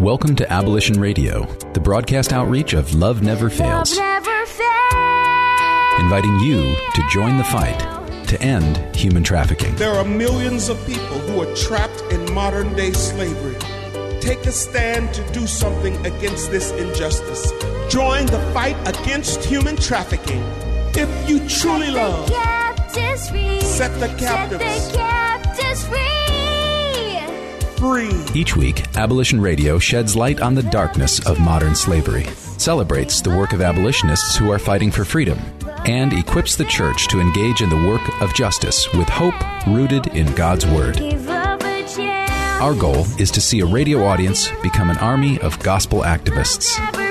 Welcome to Abolition Radio, the broadcast outreach of Love Never Fails. Love never fails. Inviting you to join the fight to end human trafficking. There are millions of people who are trapped in modern day slavery. Take a stand to do something against this injustice. Join the fight against human trafficking. If you truly Set love, the captives free. Set the captives. Set the captives free. Free. Each week, Abolition Radio sheds light on the darkness of modern slavery, celebrates the work of abolitionists who are fighting for freedom, and equips the church to engage in the work of justice with hope rooted in God's Word. Our goal is to see a radio audience become an army of gospel activists.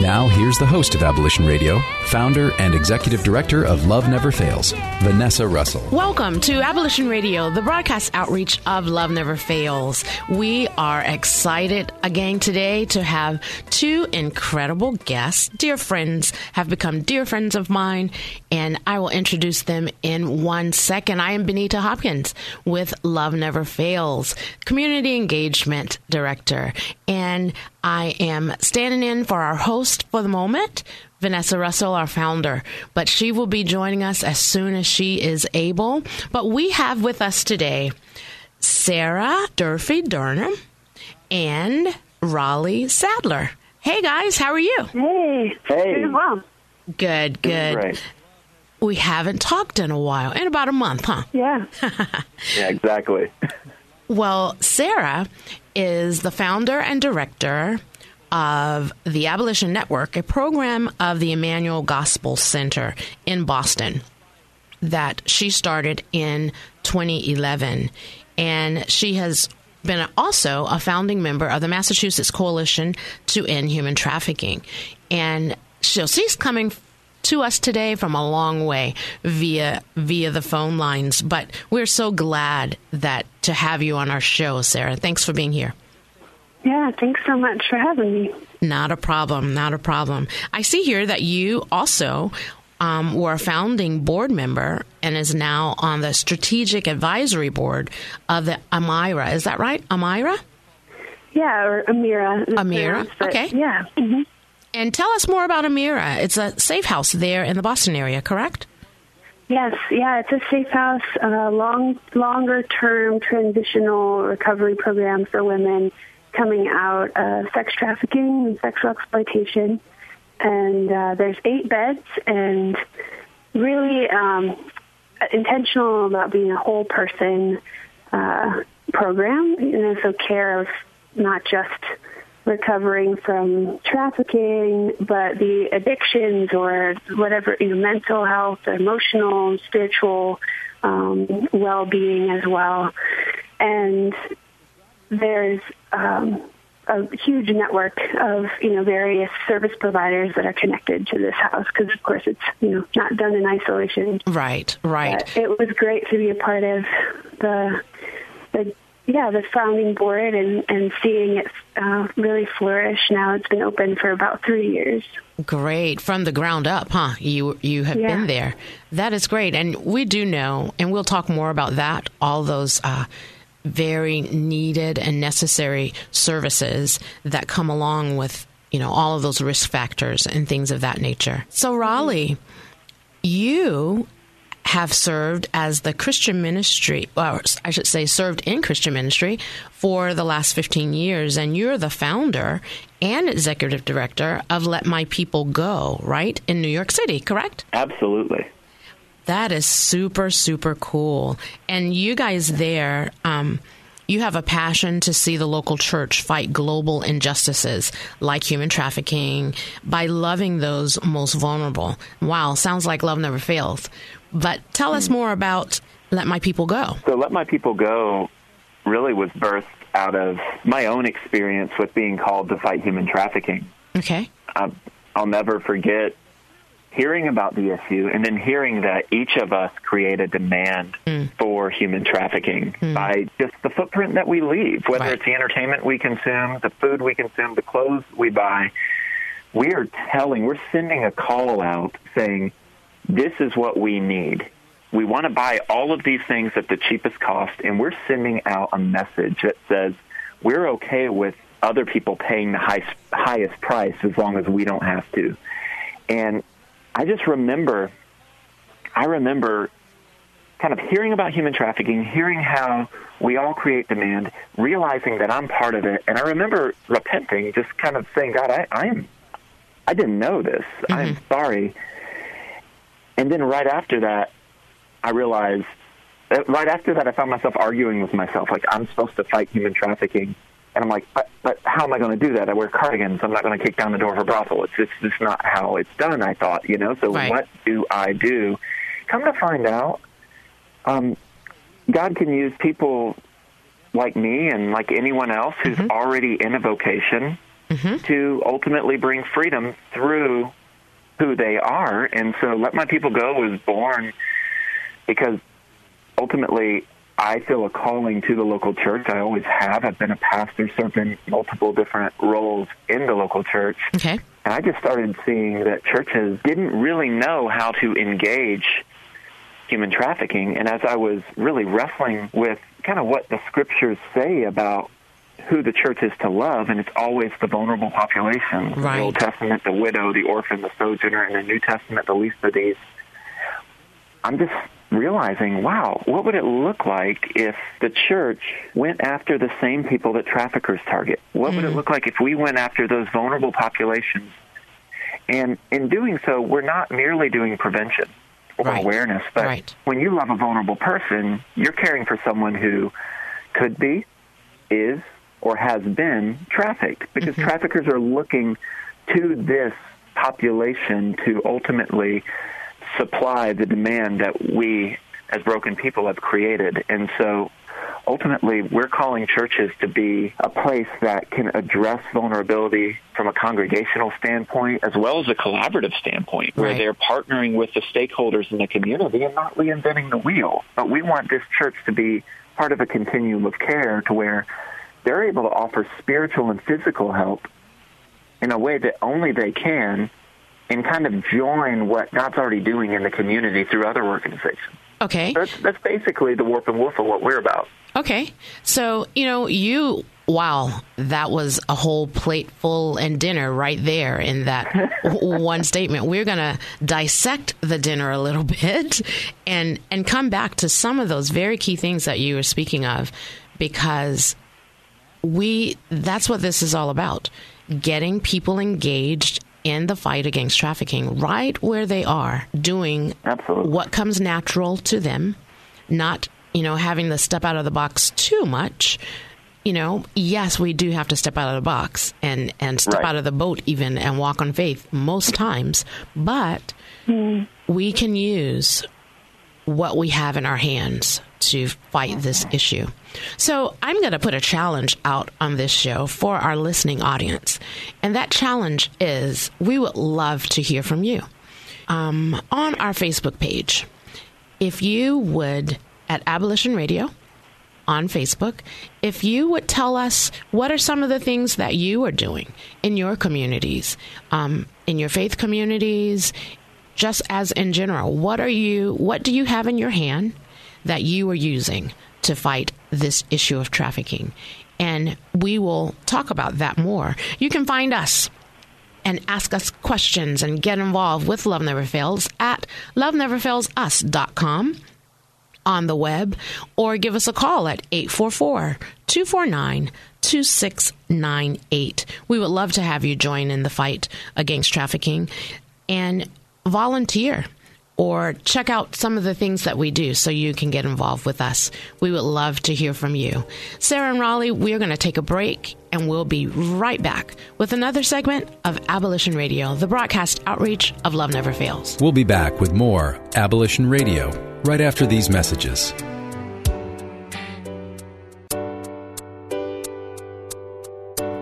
Now, here's the host of Abolition Radio, founder and executive director of Love Never Fails, Vanessa Russell. Welcome to Abolition Radio, the broadcast outreach of Love Never Fails. We are excited again today to have two incredible guests. Dear friends have become dear friends of mine, and I will introduce them in one second. I am Benita Hopkins with Love Never Fails, Community Engagement Director, and I am standing in for our host for the moment. Vanessa Russell, our founder, but she will be joining us as soon as she is able. But we have with us today Sarah Durfee Durham and Raleigh Sadler. Hey guys, how are you? Hey. Hey. Doing well. Good, good. Great. We haven't talked in a while, in about a month, huh? Yeah. Yeah, exactly. Well, Sarah is the founder and director of the Abolition Network, a program of the Emmanuel Gospel Center in Boston that she started in 2011. And she has been also a founding member of the Massachusetts Coalition to End Human Trafficking. And so she's coming to us today from a long way via via the phone lines but we're so glad that to have you on our show sarah thanks for being here Yeah. Thanks so much for having me. not a problem not a problem i see here that you also um, were a founding board member and is now on the strategic advisory board of the Amirah is that right Amirah Yeah, or Amirah. Amirah, but okay. Yeah. hmm and tell us more about Amirah it's a safe house there in the boston area correct Yes. Yeah. It's a safe house, uh, long, longer term transitional recovery program for women coming out of sex trafficking and sexual exploitation. And uh, there's eight beds and really um, intentional about being a whole person uh, program. You know, so care of not just recovering from trafficking, but the addictions or whatever, you know, mental health, emotional, spiritual um, well-being as well. And there's um, a huge network of you know various service providers that are connected to this house because of course it's you know not done in isolation. right right But it was great to be a part of the the yeah the founding board and and seeing it uh, really flourish. Now it's been open for about three years. Great from the ground up, huh? You you have Yeah. been there. That is great, and we do know, and we'll talk more about that. All those uh, very needed and necessary services that come along with you know all of those risk factors and things of that nature. So Raleigh, you have served as the Christian ministry, or I should say, served in Christian ministry for the last 15 years, and you're the founder and executive director of Let My People Go, right, in New York City, correct? Absolutely. That is super, super cool. And you guys there, um, you have a passion to see the local church fight global injustices like human trafficking by loving those most vulnerable. Wow, sounds like love never fails. But tell us more about Let My People Go. So Let My People Go really was birthed out of my own experience with being called to fight human trafficking. Okay. Um, I'll never forget hearing about the issue and then hearing that each of us create a demand Mm. for human trafficking by just the footprint that we leave, whether Right. it's the entertainment we consume, the food we consume, the clothes we buy. We are telling, we're sending a call out saying, this is what we need. We want to buy all of these things at the cheapest cost, and we're sending out a message that says we're okay with other people paying the highest, highest price as long as we don't have to. And I just remember, I remember kind of hearing about human trafficking, hearing how we all create demand, realizing that I'm part of it, and I remember repenting, just kind of saying, God, I, I am, I didn't know this. I'm sorry. And then right after that, I realized, uh, right after that, I found myself arguing with myself, like I'm supposed to fight human trafficking. And I'm like, but, but how am I going to do that? I wear cardigans. I'm not going to kick down the door of a brothel. It's just, just not how it's done, I thought, you know? So Right. what do I do? Come to find out, um, God can use people like me and like anyone else who's already in a vocation to ultimately bring freedom through who they are. And so Let My People Go was born because ultimately I feel a calling to the local church. I always have. I've been a pastor, served in multiple different roles in the local church. Okay. And I just started seeing that churches didn't really know how to engage human trafficking. And as I was really wrestling with kind of what the scriptures say about who the church is to love, and it's always the vulnerable population. Right. the Old Testament, the widow, the orphan, the sojourner. In the New Testament, the least of these. I'm just realizing, wow, what would it look like if the church went after the same people that traffickers target? What would it hmm. look like if we went after those vulnerable populations? And in doing so, we're not merely doing prevention or Right. awareness, but Right. when you love a vulnerable person, you're caring for someone who could be, is, or has been trafficked because mm-hmm. traffickers are looking to this population to ultimately supply the demand that we as broken people have created. And so ultimately we're calling churches to be a place that can address vulnerability from a congregational standpoint as well as a collaborative standpoint where Right. they're partnering with the stakeholders in the community and not reinventing the wheel. But we want this church to be part of a continuum of care to where they're able to offer spiritual and physical help in a way that only they can and kind of join what God's already doing in the community through other organizations. Okay. That's, that's basically the warp and woof of what we're about. Okay. So, you know, you, wow, that was a whole plate full and dinner right there in that one statement. We're going to dissect the dinner a little bit and, and come back to some of those very key things that you were speaking of because we, that's what this is all about. Getting people engaged in the fight against trafficking right where they are doing Absolutely. what comes natural to them, not, you know, having to step out of the box too much. You know, yes, we do have to step out of the box and, and step Right. out of the boat even and walk on faith most times, but hmm. we can use what we have in our hands to fight this issue. So I'm going to put a challenge out on this show for our listening audience. And that challenge is we would love to hear from you um, on our Facebook page. If you would, at Abolition Radio on Facebook, if you would tell us what are some of the things that you are doing in your communities, um, in your faith communities, just as in general, what are you, what do you have in your hand that you are using to fight this issue of trafficking? And we will talk about that more. You can find us and ask us questions and get involved with Love Never Fails at loveneverfailsus.com on the web or give us a call at 844 249 2698. We would love to have you join in the fight against trafficking and volunteer. Or check out some of the things that we do so you can get involved with us. We would love to hear from you. Sarah and Raleigh, we're going to take a break and we'll be right back with another segment of Abolition Radio, the broadcast outreach of Love Never Fails. We'll be back with more Abolition Radio right after these messages.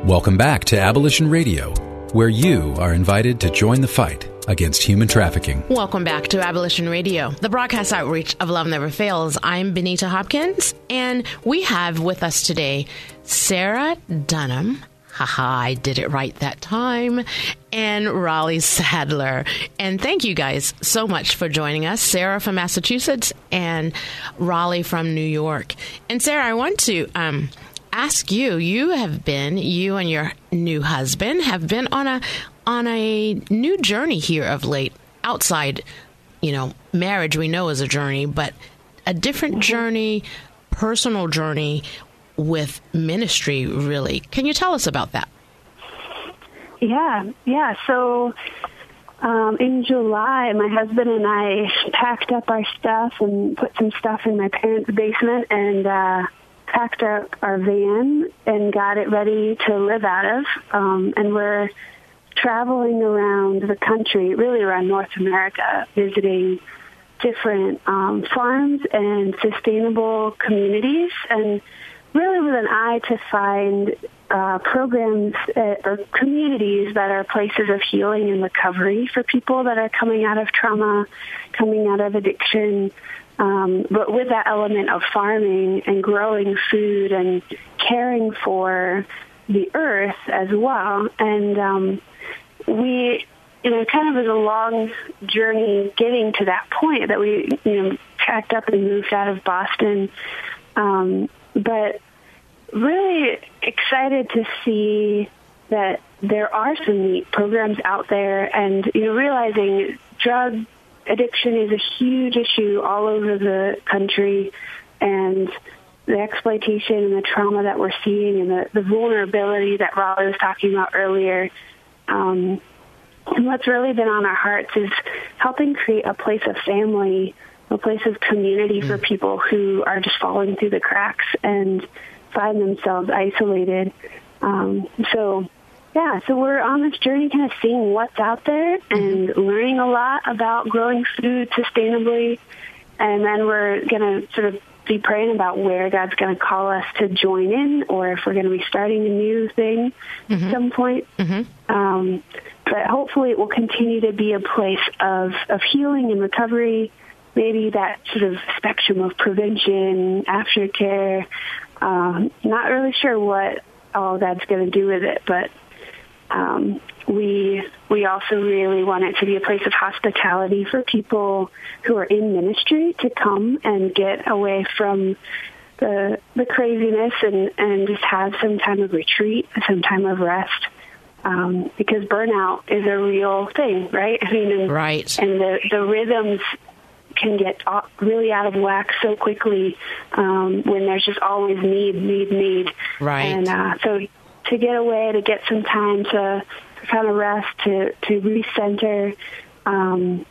Welcome back to Abolition Radio, where you are invited to join the fight against human trafficking. Welcome back to Abolition Radio, the broadcast outreach of Love Never Fails. I'm Benita Hopkins, and we have with us today Sarah Dunham. Haha, I did it right that time. And Raleigh Sadler. And thank you guys so much for joining us. Sarah from Massachusetts and Raleigh from New York. And Sarah, I want to um, ask you, you have been, you and your new husband have been on a on a new journey here of late. Outside, you know, marriage we know is a journey, but a different journey, personal journey with ministry really. Can you tell us about that? Yeah, yeah. So um, in July, my husband and I packed up our stuff and put some stuff in my parents' basement and uh, packed up our van and got it ready to live out of. Um, and we're traveling around the country, really around North America, visiting different um, farms and sustainable communities, and really with an eye to find uh, programs uh, or communities that are places of healing and recovery for people that are coming out of trauma, coming out of addiction, um, but with that element of farming and growing food and caring for the earth as well. And um, we, you know, kind of was a long journey getting to that point that we, you know, packed up and moved out of Boston. Um, but really excited to see that there are some neat programs out there and, you know, realizing drug addiction is a huge issue all over the country and the exploitation and the trauma that we're seeing and the, the vulnerability that Raleigh was talking about earlier. Um, and what's really been on our hearts is helping create a place of family, a place of community for people who are just falling through the cracks and find themselves isolated. Um, so yeah, so we're on this journey kind of seeing what's out there and learning a lot about growing food sustainably. And then we're going to sort of be praying about where God's going to call us to join in or if we're going to be starting a new thing at some point. Um, but hopefully it will continue to be a place of, of healing and recovery, maybe that sort of spectrum of prevention, aftercare. Um, not really sure what all God's going to do with it, but um, we we also really want it to be a place of hospitality for people who are in ministry to come and get away from the the craziness and and just have some time of retreat, some time of rest. Um, because burnout is a real thing, right? I mean, and, Right. and the the rhythms can get really out of whack so quickly um, when there's just always need, need, need. Right. And uh, so to get away, to get some time to, to kind of rest, to to recenter, um,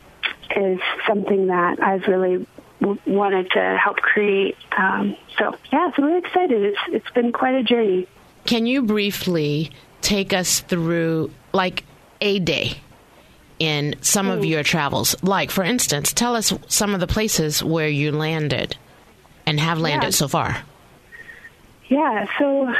is something that I've really w- wanted to help create. Um, so yeah, so we're excited. It's it's been quite a journey. Can you briefly take us through like a day in some of your travels? Like, for instance, tell us some of the places where you landed and have landed Yeah. so far. Yeah, so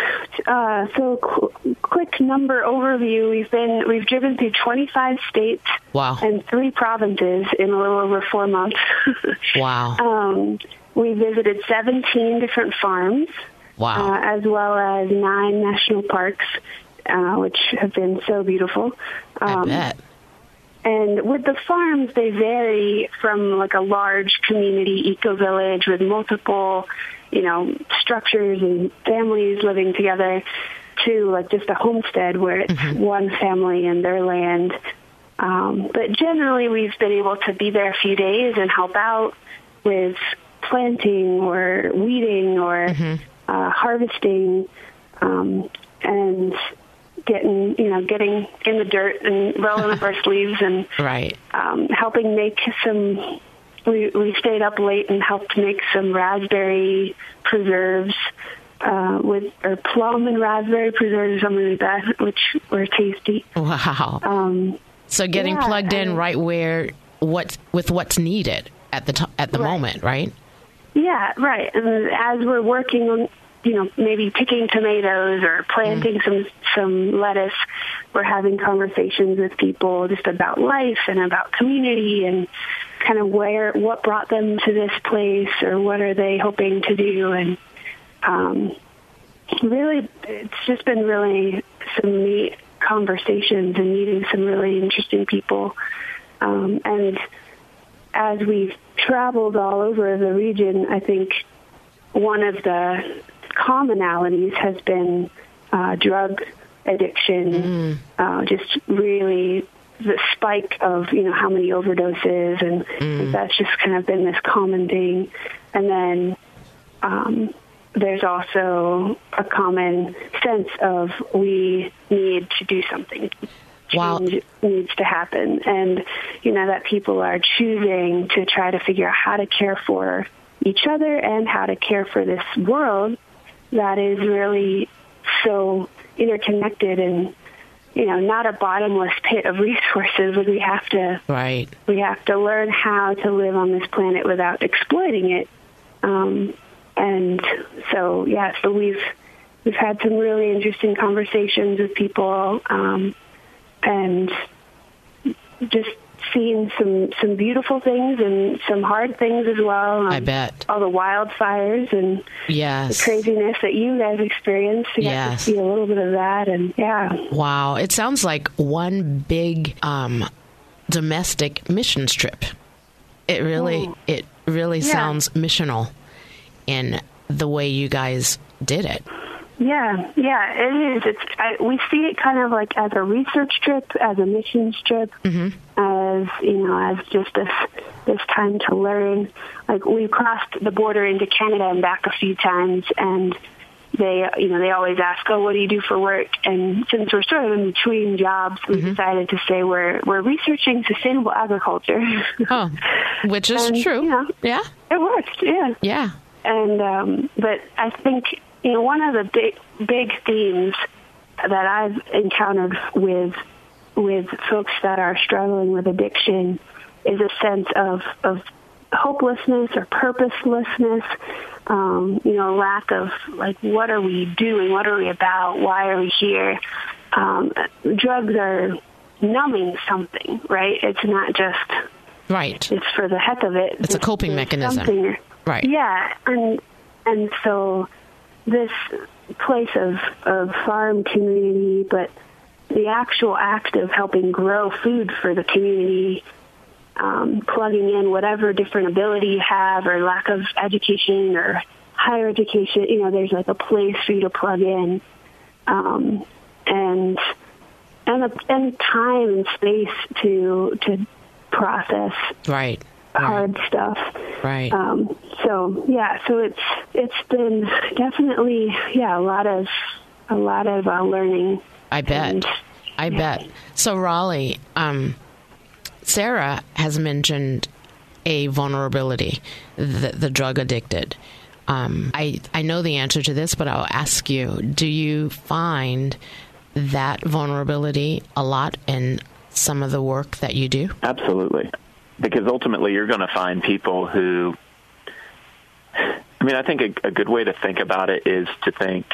uh, so qu- quick number overview. We've been we've driven through 25 states Wow. and three provinces in a little over four months. Wow. um, we visited 17 different farms, Wow. uh, as well as nine national parks, uh, which have been so beautiful. I Um, bet. and with the farms, they vary from like a large community eco village with multiple, you know, structures and families living together to like just a homestead where it's one family and their land. Um, but generally, we've been able to be there a few days and help out with planting or weeding or uh, harvesting. Um, and getting you know getting in the dirt and rolling up our sleeves and Right. um, helping make some. We we stayed up late and helped make some raspberry preserves uh, with or plum and raspberry preserves something like that, which were tasty. Wow. Um, so getting yeah, plugged in and- right where what with what's needed at the to- at the Right. moment, right? Yeah, right. And as we're working on, you know, maybe picking tomatoes or planting some some lettuce, we're having conversations with people just about life and about community and kind of where what brought them to this place or what are they hoping to do? And um, really it's just been really some neat conversations and meeting some really interesting people. Um, and as we've traveled all over the region, I think one of the commonalities has been uh, drug addiction, uh, just really the spike of you know how many overdoses, and think that's just kind of been this common thing. And then um, there's also a common sense of we need to do something Wow. change needs to happen and you know that people are choosing to try to figure out how to care for each other and how to care for this world that is really so interconnected and you know not a bottomless pit of resources but we have to Right. we have to learn how to live on this planet without exploiting it. Um, and so, yeah, so we've we've had some really interesting conversations with people, um, and just seen some some beautiful things and some hard things as well. I Um, bet. all the wildfires and the Yes. craziness that you guys experienced. Got Yes. to see a little bit of that, and yeah, Wow. It sounds like one big um, domestic mission trip. It really, Oh. it really Yeah. sounds missional in the way you guys did it. Yeah, yeah, it is. It's I, we see it kind of like as a research trip, as a missions trip, as you know, as just this this time to learn. Like we crossed the border into Canada and back a few times, and they, you know, they always ask, "Oh, what do you do for work?" And since we're sort of in between jobs, we decided to say we're we're researching sustainable agriculture. Oh, which is And, true. you know, Yeah. it worked, yeah Yeah. and um, but I think you know one of the big big themes that I've encountered with with folks that are struggling with addiction is a sense of of hopelessness or purposelessness. Um, you know, lack of like, what are we doing? What are we about? Why are we here? Um, drugs are numbing something, right? It's not just Right. it's for the heck of it. It's a coping mechanism. something- Right. Yeah, and and so this place of of farm community, but the actual act of helping grow food for the community, um, plugging in whatever different ability you have or lack of education or higher education, you know, there's like a place for you to plug in, um, and and and time and space to to process Right. Hard stuff. Right. Um, so yeah, so it's it's been definitely yeah a lot of a lot of uh, learning. I bet. And- I bet. So Raleigh, um, Sarah has mentioned a vulnerability, the, the drug addicted. Um, I I know the answer to this, but I'll ask you: Do you find that vulnerability a lot in some of the work that you do? Absolutely. Because ultimately, you're going to find people who. I mean, I think a, a good way to think about it is to think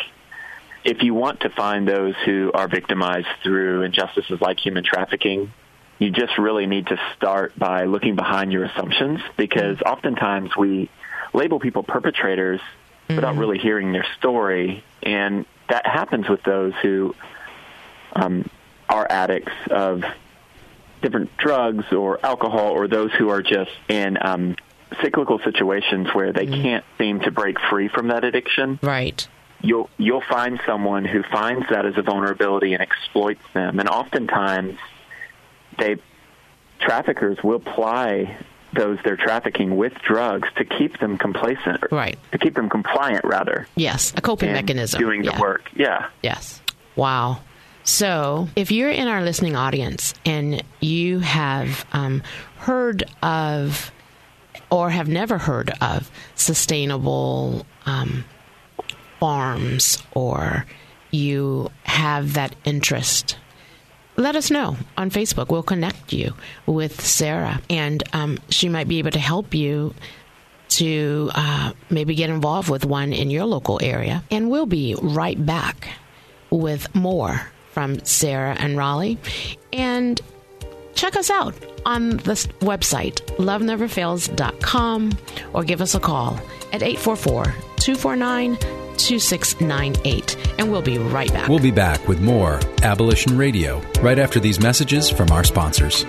if you want to find those who are victimized through injustices like human trafficking, you just really need to start by looking behind your assumptions because oftentimes we label people perpetrators without really hearing their story. And that happens with those who um, are addicts of different drugs or alcohol or those who are just in um, cyclical situations where they can't seem to break free from that addiction Right. you'll you'll find someone who finds that as a vulnerability and exploits them and oftentimes they traffickers will ply those they're trafficking with drugs to keep them complacent Right. to keep them compliant rather Yes, a coping mechanism. doing the Yeah. work yeah Yes. Wow. So, if you're in our listening audience and you have um, heard of or have never heard of sustainable um, farms or you have that interest, let us know on Facebook. We'll connect you with Sarah, and um, she might be able to help you to uh, maybe get involved with one in your local area. And we'll be right back with more from Sarah and Raleigh. And check us out on the website, loveneverfails.com, or give us a call at 844 249 2698. And we'll be right back. We'll be back with more Abolition Radio right after these messages from our sponsors.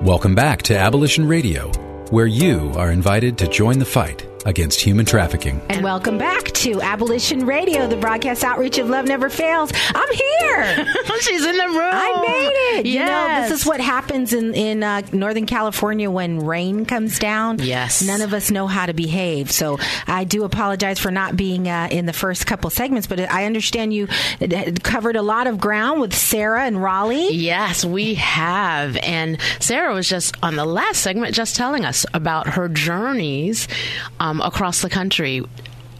Welcome back to Abolition Radio, where you are invited to join the fight against human trafficking. And welcome back to Abolition Radio, the broadcast outreach of Love Never Fails. I'm here. She's in the room. I made it. You know, Yes. this is what happens in in uh, Northern California when rain comes down. Yes. none of us know how to behave. So I do apologize for not being uh, in the first couple segments, but I understand you uh, covered a lot of ground with Sarah and Raleigh. Yes, we have. And Sarah was just on the last segment just telling us about her journeys um, across the country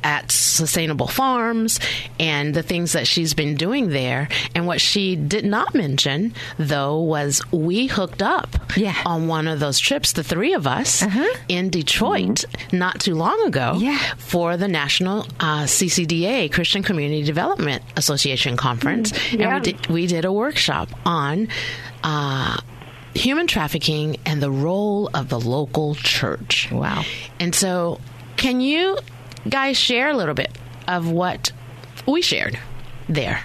at sustainable farms and the things that she's been doing there. And what she did not mention, though, was we hooked up Yeah. on one of those trips, the three of us, Uh-huh. in Detroit not too long ago Yeah. for the National uh, CCDA, Christian Community Development Association Conference. Yeah. And we did, we did a workshop on uh, human trafficking and the role of the local church. Wow. And so, can you guys share a little bit of what we shared there?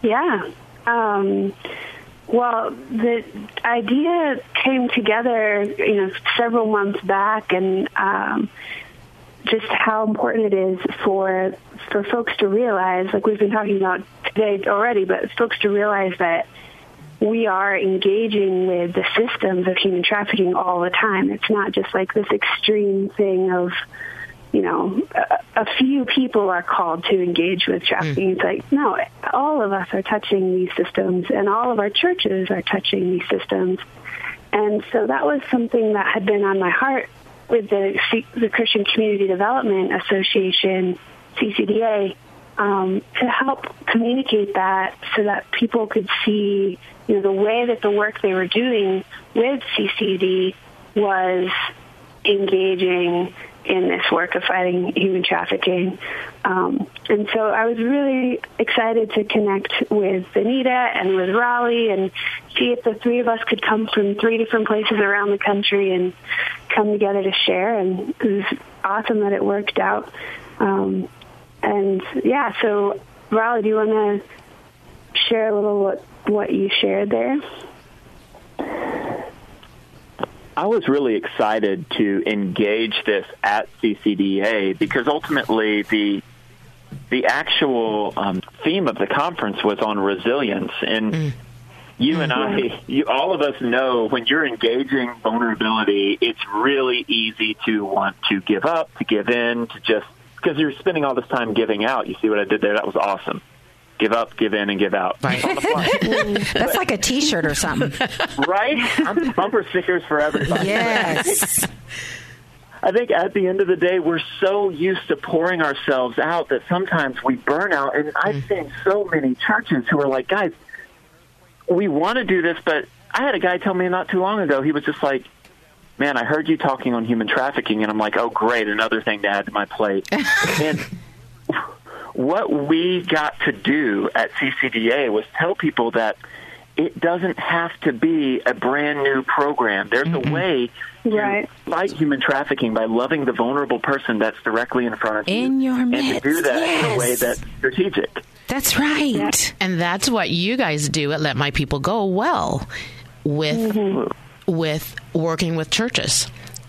Yeah. Um, well, the idea came together, you know, several months back, and um, just how important it is for for folks to realize, like we've been talking about today already, but folks to realize that we are engaging with the systems of human trafficking all the time. It's not just like this extreme thing of you know, a, a few people are called to engage with trafficking. It's like, no, all of us are touching these systems, and all of our churches are touching these systems. And so that was something that had been on my heart with the, the Christian Community Development Association, CCDA, um, to help communicate that so that people could see, you know, the way that the work they were doing with CCD was engaging in this work of fighting human trafficking. Um, and so I was really excited to connect with Anita and with Raleigh and see if the three of us could come from three different places around the country and come together to share. And it was awesome that it worked out. Um, and yeah, so Raleigh, do you want to share a little what, what you shared there? I was really excited to engage this at CCDA because ultimately the the actual um, theme of the conference was on resilience and. You and I, you, all of us know when you're engaging vulnerability, it's really easy to want to give up, to give in, to just because you're spending all this time giving out. You see what I did there? That was awesome. Give up, give in, and give out. Right. On the. That's like a T-shirt or something. right? I'm bumper stickers for everybody. Yes. I think at the end of the day, we're so used to pouring ourselves out that sometimes we burn out. And I've mm. seen so many churches who are like, guys, we want to do this, but I had a guy tell me not too long ago, he was just like, man, I heard you talking on human trafficking. And I'm like, oh, great, another thing to add to my plate. and what we got to do at CCDA was tell people that it doesn't have to be a brand new program. There's a mm-hmm. way to Right. fight human trafficking by loving the vulnerable person that's directly in front of you. In your and to do that in a way that's strategic. That's right. And that's what you guys do at Let My People Go well with mm-hmm. with working with churches.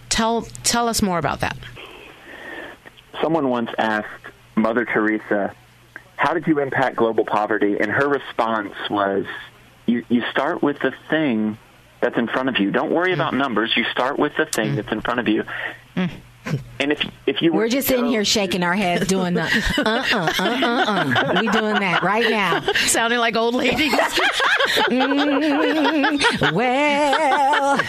Tell tell us more about that. Someone once asked Mother Teresa, "How did you impact global poverty?" And her response was, "You you start with the thing that's in front of you. Don't worry about numbers. You start with the thing that's in front of you." And if if you were We're to just in here shaking our heads, doing the uh uh uh uh uh. We doing that right now. Sounding like old ladies. Mm, well,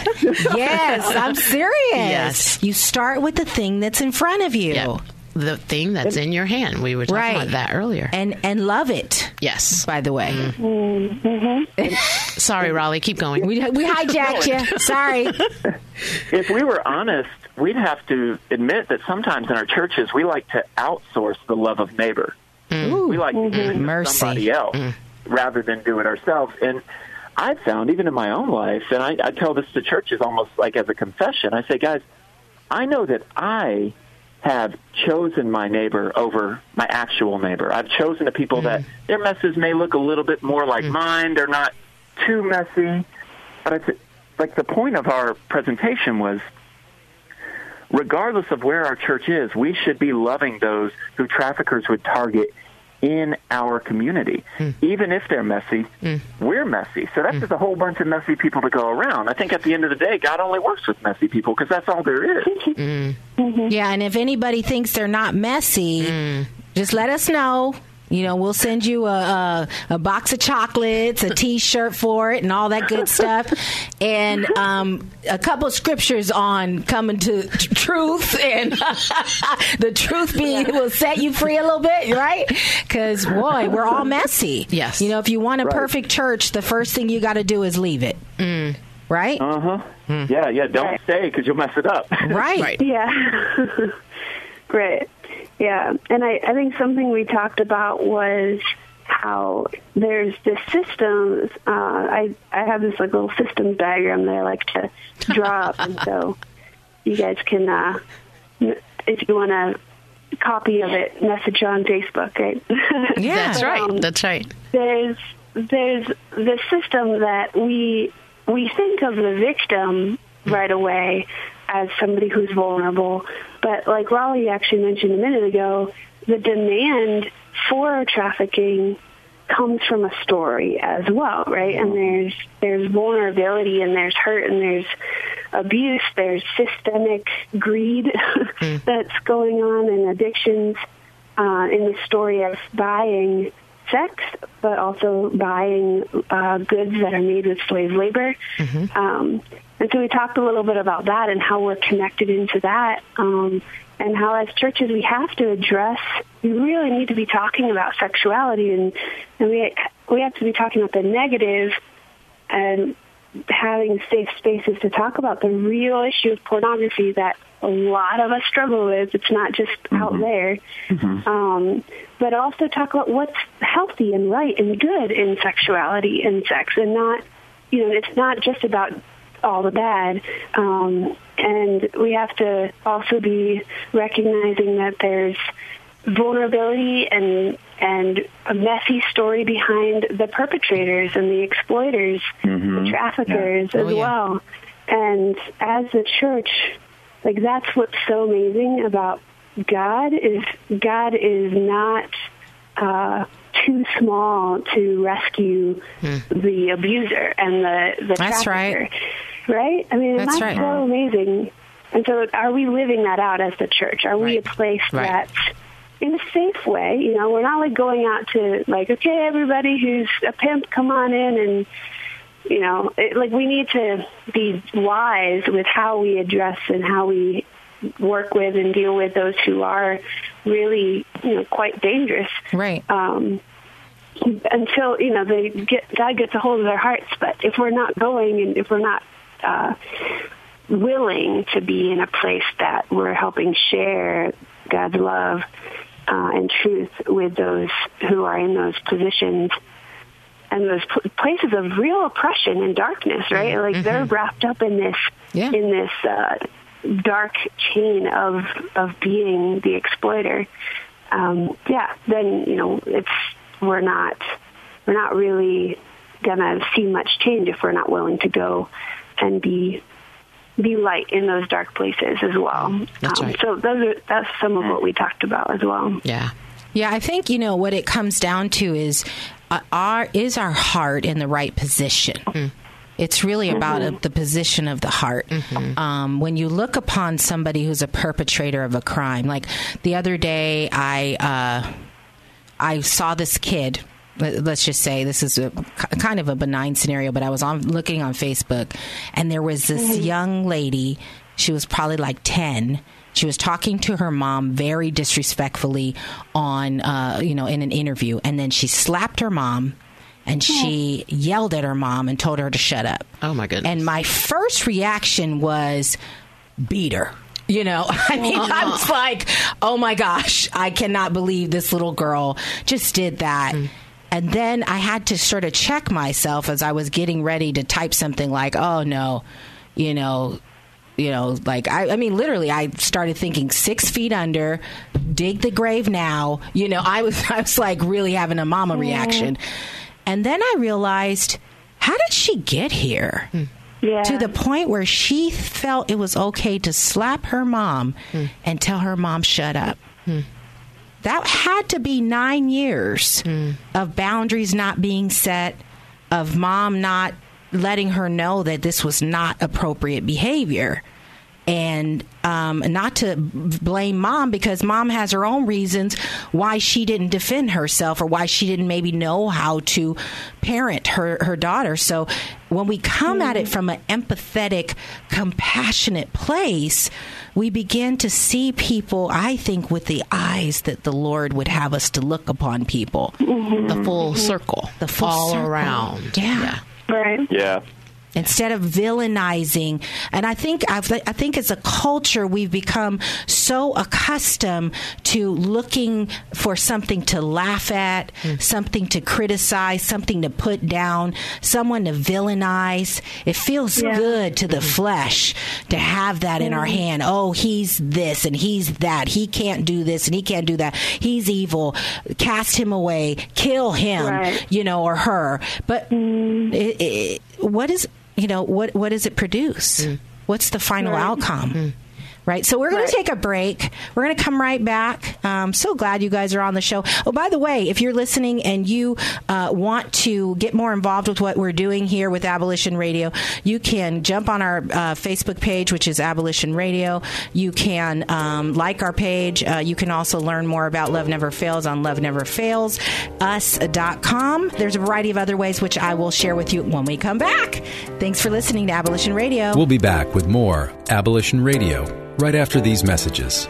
yes, I'm serious. Yes. You start with the thing that's in front of you. Yeah. The thing that's in your hand. We were talking Right. about that earlier. And and love it. yes. By the way, mm. mm-hmm. Sorry, Raleigh. Keep going. we we hijacked you. Sorry. if we were honest, we'd have to admit that sometimes in our churches we like to outsource the love of neighbor. Mm. We like to mm-hmm. give it to Mercy. somebody else mm. rather than do it ourselves. And I've found, even in my own life, and I, I tell this to churches almost like as a confession. I say, guys, I know that I have chosen my neighbor over my actual neighbor. I've chosen the people that mm. their messes may look a little bit more like mm. mine. They're not too messy. But it's like the point of our presentation was regardless of where our church is, we should be loving those who traffickers would target in our community. Hmm. Even if they're messy, hmm. we're messy. So that's hmm. just a whole bunch of messy people to go around. I think at the end of the day, God only works with messy people because that's all there is. Yeah, and if anybody thinks they're not messy, just let us know. You know, we'll send you a, a, a box of chocolates, a T-shirt for it, and all that good stuff, and um, a couple scriptures on coming to t- truth, and the truth be will set you free a little bit, right? Because boy, we're all messy. Yes. You know, if you want a perfect church, the first thing you got to do is leave it. Right. Uh huh. Yeah, yeah. Don't stay because you'll mess it up. right. Right. Yeah. Great. Yeah. And I, I think something we talked about was how there's this system. Uh, I, I have this like little systems diagram that I like to draw up. and so you guys can, uh, if you want a copy of it, message on Facebook, right? Yeah. That's right. Um, That's right. there's there's the system that we we think of the victim right away as somebody who's vulnerable, but like Raleigh actually mentioned a minute ago, the demand for trafficking comes from a story as well, right? And there's there's vulnerability and there's hurt and there's abuse, there's systemic greed that's going on and addictions uh, in the story of buying sex, but also buying uh, goods that are made with slave labor. Um, and so we talked a little bit about that and how we're connected into that, um, and how as churches we have to address. We really need to be talking about sexuality, and and we we have to be talking about the negative and having safe spaces to talk about the real issue of pornography that a lot of us struggle with. It's not just out there. Um, but also talk about what's healthy and right and good in sexuality and sex and not, you know, it's not just about all the bad. Um, and we have to also be recognizing that there's vulnerability and and a messy story behind the perpetrators and the exploiters, the traffickers as Oh, yeah. well. And as a church, like that's what's so amazing about God is God is not uh, too small to rescue hmm. the abuser and the the That's right. trafficker. Right? I mean, That's right. so amazing. And so, are we living that out as the church? Are we a place Right. that's in a safe way? You know, we're not like going out to like, okay, everybody who's a pimp, come on in and you know, it, like we need to be wise with how we address and how we work with and deal with those who are really, you know, quite dangerous. Right. Um, until you know they get God gets a hold of their hearts. But if we're not going and if we're not uh, willing to be in a place that we're helping share God's love uh, and truth with those who are in those positions and those pl- places of real oppression and darkness, right? Like they're wrapped up in this Yeah. in this uh, dark chain of of being the exploiter. Um, yeah, then you know it's we're not we're not really gonna see much change if we're not willing to go and be be light in those dark places as well. That's um, right. So those are that's some of what we talked about as well. Yeah. Yeah, I think you know what it comes down to is uh, our is our heart in the right position. It's really about uh, the position of the heart. Um, when you look upon somebody who's a perpetrator of a crime, like the other day, I uh, I saw this kid. let- Let's just say this is a kind of a benign scenario, but I was on looking on Facebook, and there was this young lady. She was probably like ten. She was talking to her mom very disrespectfully on, uh, you know, in an interview, and then she slapped her mom, and she yelled at her mom and told her to shut up. Oh my goodness. And my first reaction was beat her. You know, I mean, I was like, oh my gosh, I cannot believe this little girl just did that. Mm. And then I had to sort of check myself as I was getting ready to type something like, oh no, you know, you know, like I, I mean, literally, I started thinking six feet under, dig the grave now. You know, I was, I was like really having a mama reaction, and then I realized, how did she get here? Hmm. Yeah. To the point where she felt it was okay to slap her mom hmm. and tell her mom shut up. Hmm. That had to be nine years of boundaries not being set, of mom not letting her know that this was not appropriate behavior. And um, not to blame mom because mom has her own reasons why she didn't defend herself or why she didn't maybe know how to parent her, her daughter. So when we come at it mm. from an empathetic, compassionate place, we begin to see people, I think, with the eyes that the Lord would have us to look upon people. Mm-hmm. the full mm-hmm. circle. The full all circle. around. Yeah. Right. Yeah. Instead of villainizing. And i think I've, i think as a culture we've become so accustomed to looking for something to laugh at hmm. something to criticize something to put down someone to villainize. It feels Yeah. good to the mm-hmm. flesh to have that in our mm-hmm. hand. Oh he's this and he's that. He can't do this and he can't do that. He's evil. Cast him away. Kill him Right. you know or her. But mm-hmm. it, it, what is you know what what does it produce? Mm. What's the final Right. outcome mm. Right. So we're going Right. to take a break. We're going to come right back. Um, so glad you guys are on the show. Oh, by the way, if you're listening and you uh, want to get more involved with what we're doing here with Abolition Radio, you can jump on our uh, Facebook page, which is Abolition Radio. You can um, like our page. Uh, you can also learn more about Love Never Fails on loveneverfailsus.com. There's a variety of other ways, which I will share with you when we come back. Thanks for listening to Abolition Radio. We'll be back with more Abolition Radio right after these messages.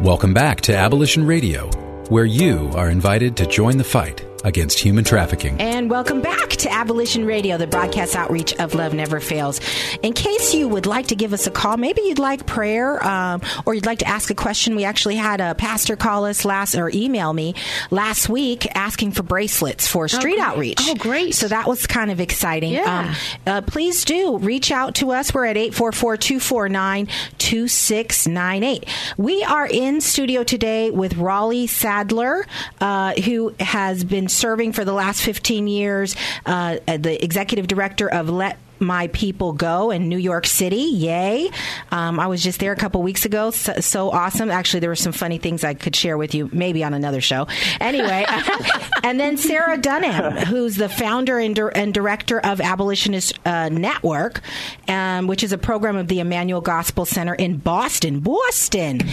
Welcome back to Abolition Radio, where you are invited to join the fight against human trafficking. And welcome back to Abolition Radio, the broadcast outreach of Love Never Fails. In case you would like to give us a call, maybe you'd like prayer um, or you'd like to ask a question. We actually had a pastor call us last or email me last week asking for bracelets for street great. outreach. Oh, great. So that was kind of exciting. Yeah. Um, uh, please do reach out to us. We're at 844 249 2698. We are in studio today with Raleigh Sadler, uh, who has been serving for the last 15 years, uh, the executive director of Let my people go in New York City. Yay. Um, I was just there a couple weeks ago. So, so awesome. Actually, there were some funny things I could share with you, maybe on another show. Anyway, and then Sarah Dunham, who's the founder and, dir- and director of Abolitionist uh, Network, um, which is a program of the Emmanuel Gospel Center in Boston. Boston.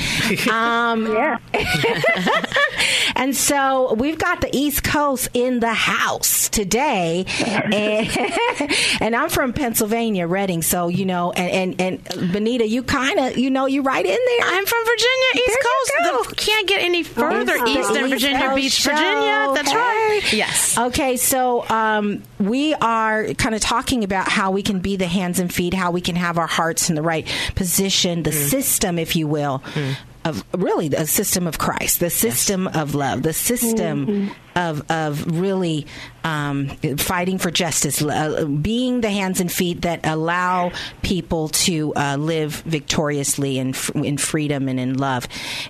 Um, Yeah. and so we've got the East Coast in the house today, and, and I'm from Pennsylvania, Reading. So you know, and and, and Benita, you kind of you know you right in there. I'm from Virginia, East There Coast. The- can't get any further east than Virginia Coast Beach, show. Virginia. That's Hey. right. Yes. Okay, so um, we are kind of talking about how we can be the hands and feet, how we can have our hearts in the right position, the hmm. system, if you will, hmm. of really a system of Christ, the system of love, the system mm-hmm. Of of really um, fighting for justice, uh, being the hands and feet that allow people to uh, live victoriously in in freedom and in love.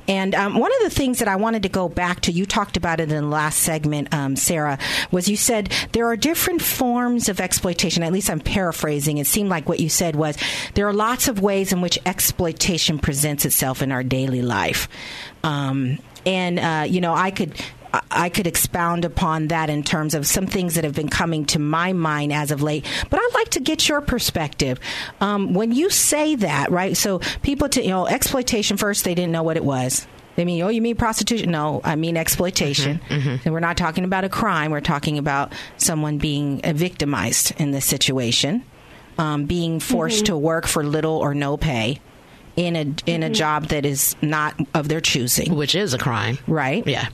And um, one of the things that I wanted to go back to, you talked about it in the last segment, um, Sarah, was you said there are different forms of exploitation. At least I'm paraphrasing. It seemed like what you said was there are lots of ways in which exploitation presents itself in our daily life. Um, and uh, you know, I could I could expound upon that in terms of some things that have been coming to my mind as of late. But I'd like to get your perspective. Um, when you say that, right? So people, to, you know, exploitation first, they didn't know what it was. They mean, oh, you mean prostitution? No, I mean exploitation. Mm-hmm, And we're not talking about a crime. We're talking about someone being victimized in this situation, um, being forced Mhm. to work for little or no pay in a in a Mhm. job that is not of their choosing, which is a crime, right? Yeah.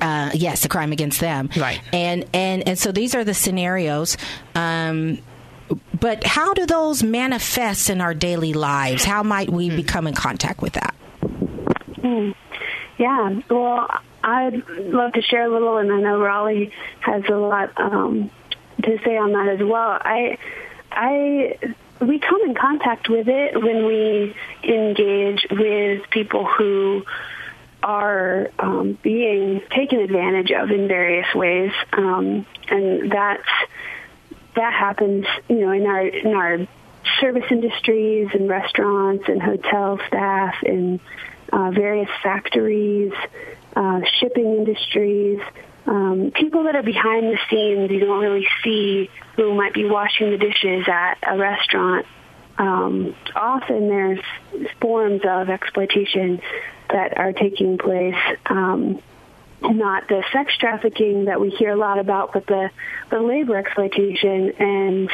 Uh, yes, a crime against them, right? And and and so these are the scenarios. Um, but how do those manifest in our daily lives? How might we become in contact with that? Hmm. Yeah, well, I'd love to share a little, and I know Raleigh has a lot um, to say on that as well. I, I, we come in contact with it when we engage with people who are um, being taken advantage of in various ways, um, and that's that happens, you know, in our in our service industries and restaurants and hotel staff and uh, various factories, uh, shipping industries, um, people that are behind the scenes. You don't really see who might be washing the dishes at a restaurant. Um, often there's forms of exploitation that are taking place. Um, not the sex trafficking that we hear a lot about, but the, the labor exploitation and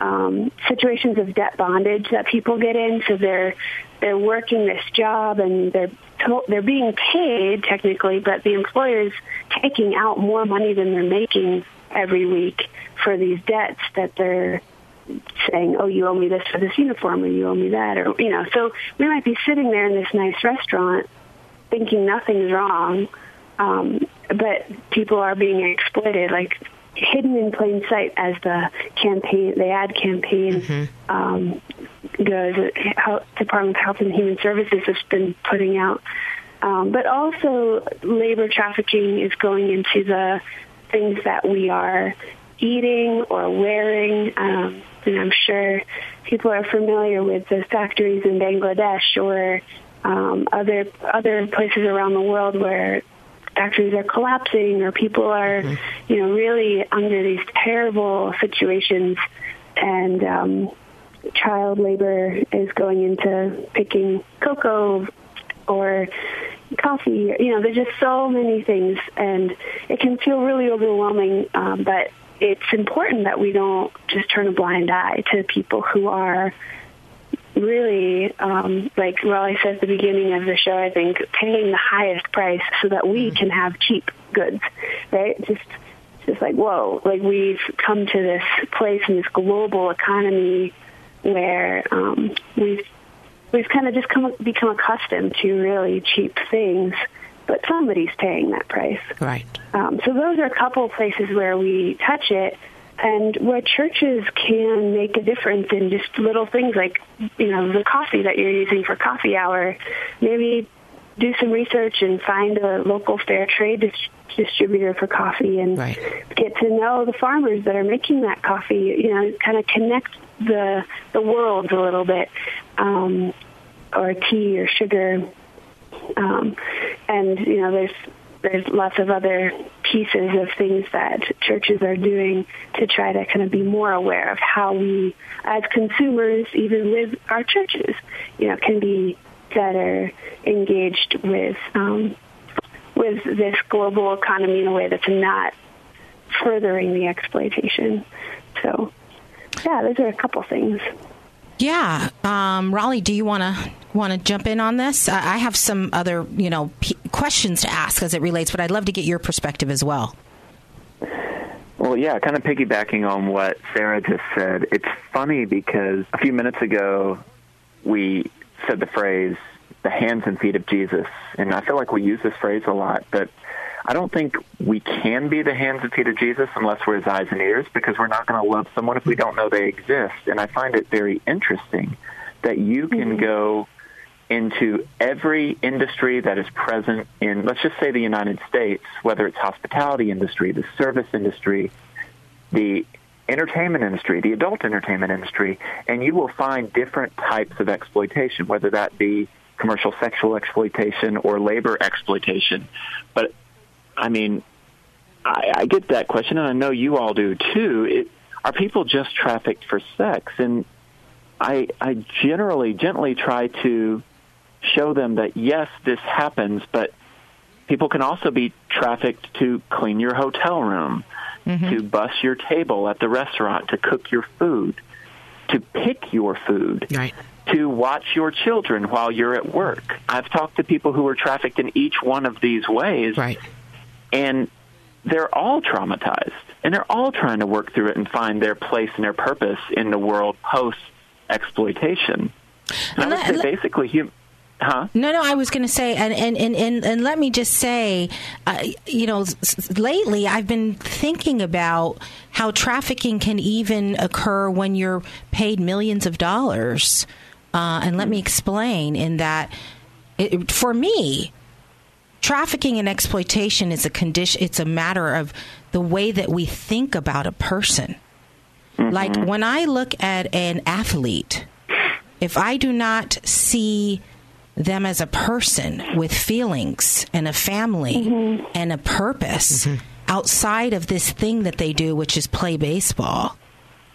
um, situations of debt bondage that people get in. So they're they're working this job and they're to- they're being paid technically, but the employer's taking out more money than they're making every week for these debts that they're saying, "Oh, you owe me this for this uniform, or you owe me that," or you know. So we might be sitting there in this nice restaurant, thinking nothing's wrong, um, but people are being exploited, like hidden in plain sight as the campaign, the ad campaign um, goes. Health, Department of Health and Human Services has been putting out. Um, but also, labor trafficking is going into the things that we are eating or wearing. Um, and I'm sure people are familiar with the factories in Bangladesh or um, other other places around the world where factories are collapsing or people are, you know, really under these terrible situations, and um, child labor is going into picking cocoa or coffee. You know, there's just so many things, and it can feel really overwhelming. Um, but it's important that we don't just turn a blind eye to people who are really, um, like Raleigh said at the beginning of the show, I think, paying the highest price so that we can have cheap goods, right? Just, just like, whoa, like we've come to this place in this global economy where um, we've we've kind of just come become accustomed to really cheap things, but somebody's paying that price. Right. Um, so those are a couple of places where we touch it, and where churches can make a difference in just little things like, you know, the coffee that you're using for coffee hour. Maybe do some research and find a local fair trade dis- distributor for coffee and get to know the farmers that are making that coffee. You know, kind of connect the the worlds a little bit, um, or tea or sugar. Um, and you know, there's there's lots of other pieces of things that churches are doing to try to kind of be more aware of how we, as consumers, even with our churches, you know, can be better engaged with um, with this global economy in a way that's not furthering the exploitation. So, yeah, those are a couple things. Yeah, um, Raleigh, do you want to want to jump in on this? I I have some other you know p- questions to ask as it relates, but I'd love to get your perspective as well. Well, yeah, kind of piggybacking on what Sarah just said. It's funny because a few minutes ago we said the phrase "the hands and feet of Jesus," and I feel like we use this phrase a lot. But I don't think we can be the hands and feet of Jesus unless we're his eyes and ears because we're not going to love someone if we don't know they exist. And I find it very interesting that you can mm-hmm. go into every industry that is present in, let's just say the United States, whether it's hospitality industry, the service industry, the entertainment industry, the adult entertainment industry, and you will find different types of exploitation, whether that be commercial sexual exploitation or labor exploitation. But I mean, I, I get that question, and I know you all do too. It, are people just trafficked for sex? And I, I generally gently try to show them that yes, this happens, but people can also be trafficked to clean your hotel room, mm-hmm. to bus your table at the restaurant, to cook your food, to pick your food, Right. to watch your children while you're at work. I've talked to people who were trafficked in each one of these ways, Right. And they're all traumatized, and they're all trying to work through it and find their place and their purpose in the world post exploitation. And I would say basically, hum- huh? No, no, I was going to say, and, and, and, and, and let me just say, uh, you know, s- s- lately I've been thinking about how trafficking can even occur when you're paid millions of dollars. Uh, and let me explain in that, it, for me, trafficking and exploitation is a condition, it's a matter of the way that we think about a person. Mm-hmm. Like when I look at an athlete, if I do not see them as a person with feelings and a family mm-hmm. and a purpose mm-hmm. outside of this thing that they do, which is play baseball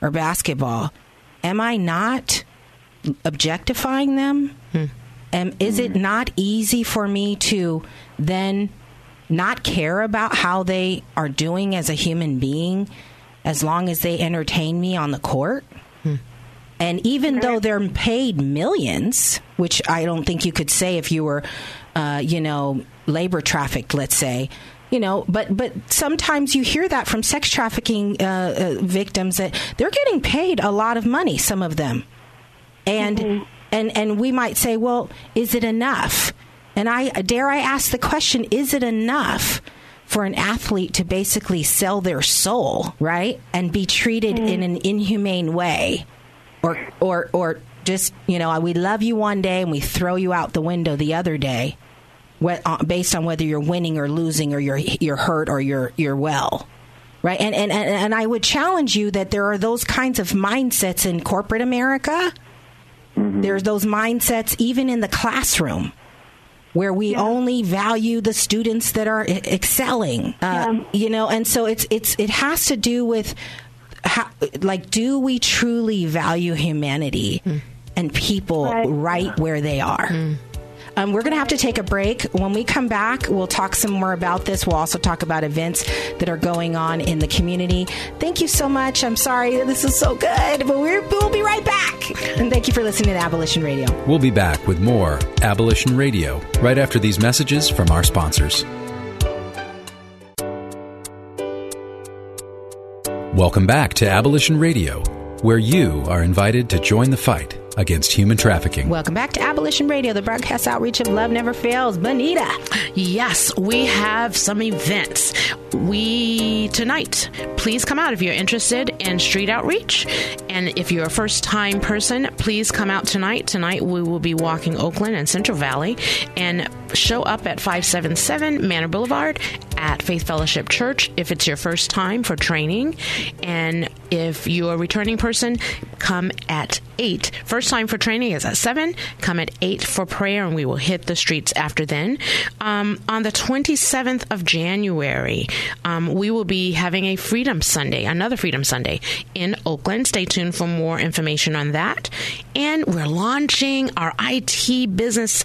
or basketball, am I not objectifying them? Hmm. And is it mm. not easy for me to then not care about how they are doing as a human being as long as they entertain me on the court? And even though they're paid millions, which I don't think you could say if you were, uh, you know, labor trafficked, let's say, you know, but but sometimes you hear that from sex trafficking uh, uh, victims that they're getting paid a lot of money. Some of them, and and and we might say, well, is it enough? And I dare I ask the question: Is it enough? For an athlete to basically sell their soul, right, and be treated in an inhumane way, or or or just you know we love you one day and we throw you out the window the other day uh, based on whether you're winning or losing or you're you're hurt or you're you're well right? And and and, and I would challenge you that there are those kinds of mindsets in corporate America. There's those mindsets even in the classroom where we only value the students that are excelling. Uh, you know and so it's it's it has to do with how, like do we truly value humanity and people right, where they are um, we're going to have to take a break. When we come back, we'll talk some more about this. We'll also talk about events that are going on in the community. Thank you so much. I'm sorry this is so good, but we're, we'll be right back. And thank you for listening to Abolition Radio. We'll be back with more Abolition Radio right after these messages from our sponsors. Welcome back to Abolition Radio, where you are invited to join the fight against human trafficking. Welcome back to Abolition Radio, the broadcast outreach of Love Never Fails. Benita. Yes, we have some events. We tonight, please come out if you're interested in street outreach. And if you're a first time person, please come out tonight. Tonight we will be walking Oakland and Central Valley and show up at 577 Manor Boulevard at Faith Fellowship Church if it's your first time for training. And if you're a returning person, come at 8. First time for training is at 7. Come at 8 for prayer, and we will hit the streets after then. Um, on the 27th of January, um, we will be having a Freedom Sunday, another Freedom Sunday in Oakland. Stay tuned for more information on that. And we're launching our IT Business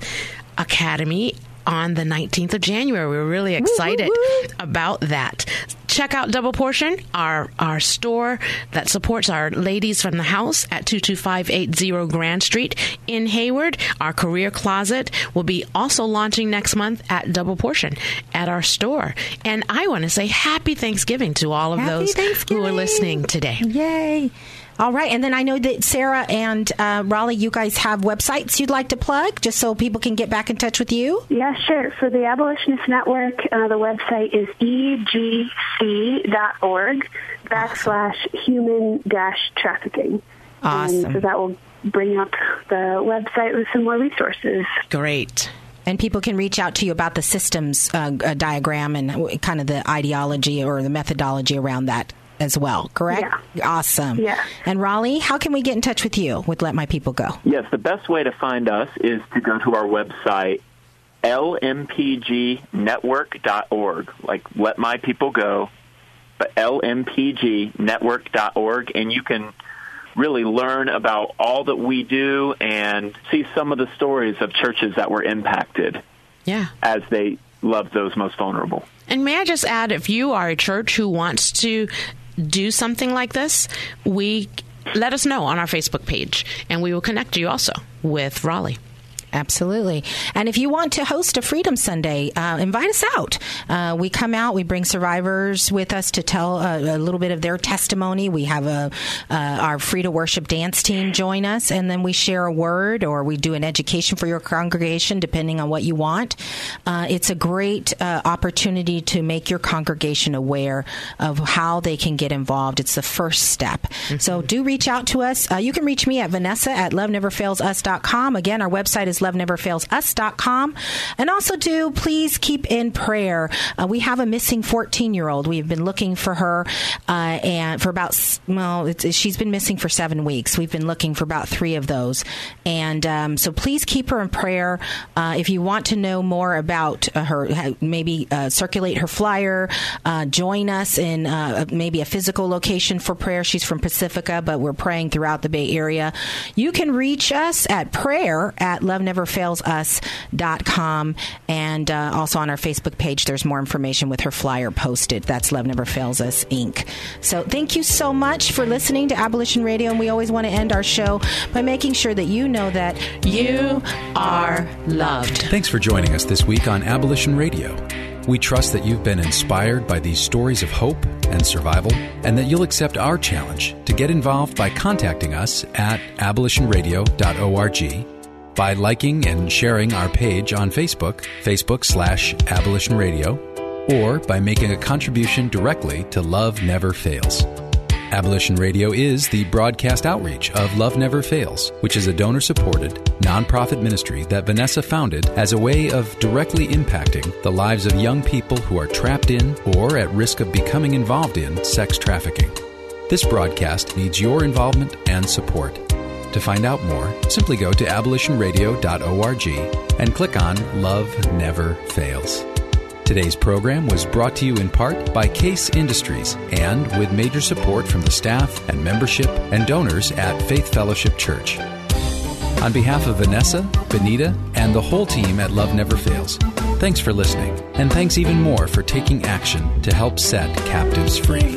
Academy on the 19th of January. We're really excited about that. Check out Double Portion, our our store that supports our ladies from the house at 22580 Grand Street in Hayward. Our career closet will be also launching next month at Double Portion at our store. And I want to say happy Thanksgiving to all of Happy those who are listening today. Yay. All right, and then I know that Sarah and uh, Raleigh, you guys have websites you'd like to plug, just so people can get back in touch with you. Yeah, sure. For the Abolitionist Network, uh, the website is egc.org backslash human dash trafficking. Awesome. And so that will bring up the website with some more resources. Great. And people can reach out to you about the systems uh, uh, diagram and kind of the ideology or the methodology around that as well, correct? Awesome. Yeah. And Raleigh, how can we get in touch with you with Let My People Go? Yes, the best way to find us is to go to our website, lmpgnetwork.org, like Let My People Go, but lmpgnetwork.org, and you can really learn about all that we do and see some of the stories of churches that were impacted Yeah. as they love those most vulnerable. And may I just add, if you are a church who wants to do something like this, we let us know on our Facebook page, and we will connect you also with Raleigh. Absolutely. And if you want to host a Freedom Sunday, uh, invite us out. Uh, we come out, we bring survivors with us to tell a, a little bit of their testimony. We have a uh, our Free to Worship dance team join us, and then we share a word or we do an education for your congregation, depending on what you want. Uh, it's a great uh, opportunity to make your congregation aware of how they can get involved. It's the first step. So do reach out to us. Uh, you can reach me at Vanessa at loveneverfailsus.com. Again, our website is loveneverfailsus.com. And also do please keep in prayer. Uh, we have a missing 14 year old. We've been looking for her, uh, and for about, well, she's been missing for seven weeks. We've been looking for about three of those. And um, so please keep her in prayer. Uh, if you want to know more about uh, her, maybe uh, circulate her flyer, uh, join us in maybe a physical location for prayer. She's from Pacifica, but we're praying throughout the Bay Area. You can reach us at prayer at loveneverfailsus.com. And uh, also on our Facebook page, there's more information with her flyer posted. That's Love Never Fails Us, Inc. So thank you so much for listening to Abolition Radio. And we always want to end our show by making sure that you know that You are loved. Thanks for joining us this week on Abolition Radio. We trust that you've been inspired by these stories of hope and survival, and that you'll accept our challenge to get involved by contacting us at abolitionradio.org, by liking and sharing our page on Facebook, Facebook slash Abolition Radio, or by making a contribution directly to Love Never Fails. Abolition Radio is the broadcast outreach of Love Never Fails, which is a donor supported, nonprofit ministry that Vanessa founded as a way of directly impacting the lives of young people who are trapped in or at risk of becoming involved in sex trafficking. This broadcast needs your involvement and support. To find out more, simply go to abolitionradio.org and click on Love Never Fails. Today's program was brought to you in part by Case Industries and with major support from the staff and membership and donors at Faith Fellowship Church. On behalf of Vanessa, Benita, and the whole team at Love Never Fails, thanks for listening, and thanks even more for taking action to help set captives free.